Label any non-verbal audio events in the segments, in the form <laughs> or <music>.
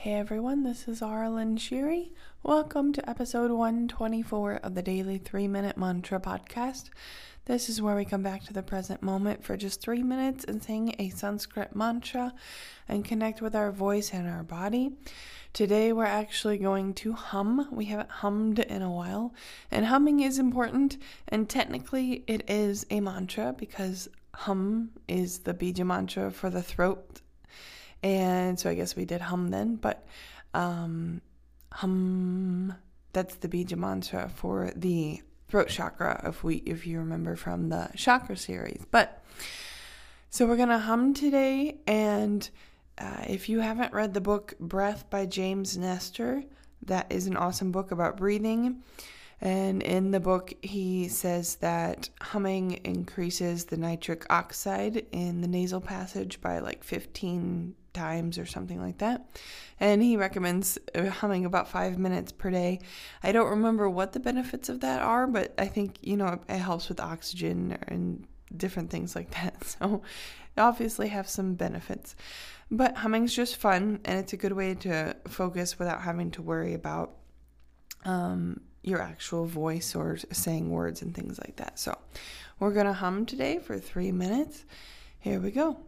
Hey everyone, this is Aaralyn Shiri. Welcome to episode 124 of the Daily 3 Minute Mantra Podcast. This is where we come back to the present moment for just three minutes and sing a Sanskrit mantra and connect with our voice and our body. Today we're actually going to hum. We haven't hummed in a while, and humming is important, and technically it is a mantra because hum is the bija mantra for the throat and so I guess we did hum then, but um, hum, that's the bija mantra for the throat chakra, if, we, if you remember from the chakra series. But so we're going to hum today. And uh, if you haven't read the book Breath by James Nestor, that is an awesome book about breathing. And in the book, he says that humming increases the nitric oxide in the nasal passage by like 15 times or something like that. And he recommends uh, humming about five minutes per day. I don't remember what the benefits of that are, but I think, you know, it helps with oxygen and different things like that. <laughs> So obviously have some benefits. But humming's just fun and it's a good way to focus without having to worry about um, your actual voice or saying words and things like that. So we're going to hum today for three minutes. Here we go.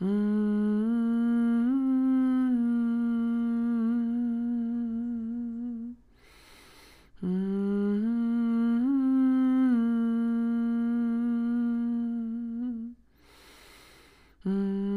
Mm-hmm. mm-hmm. mm-hmm.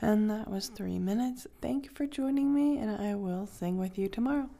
And that was three minutes. Thank you for joining me, and I will sing with you tomorrow.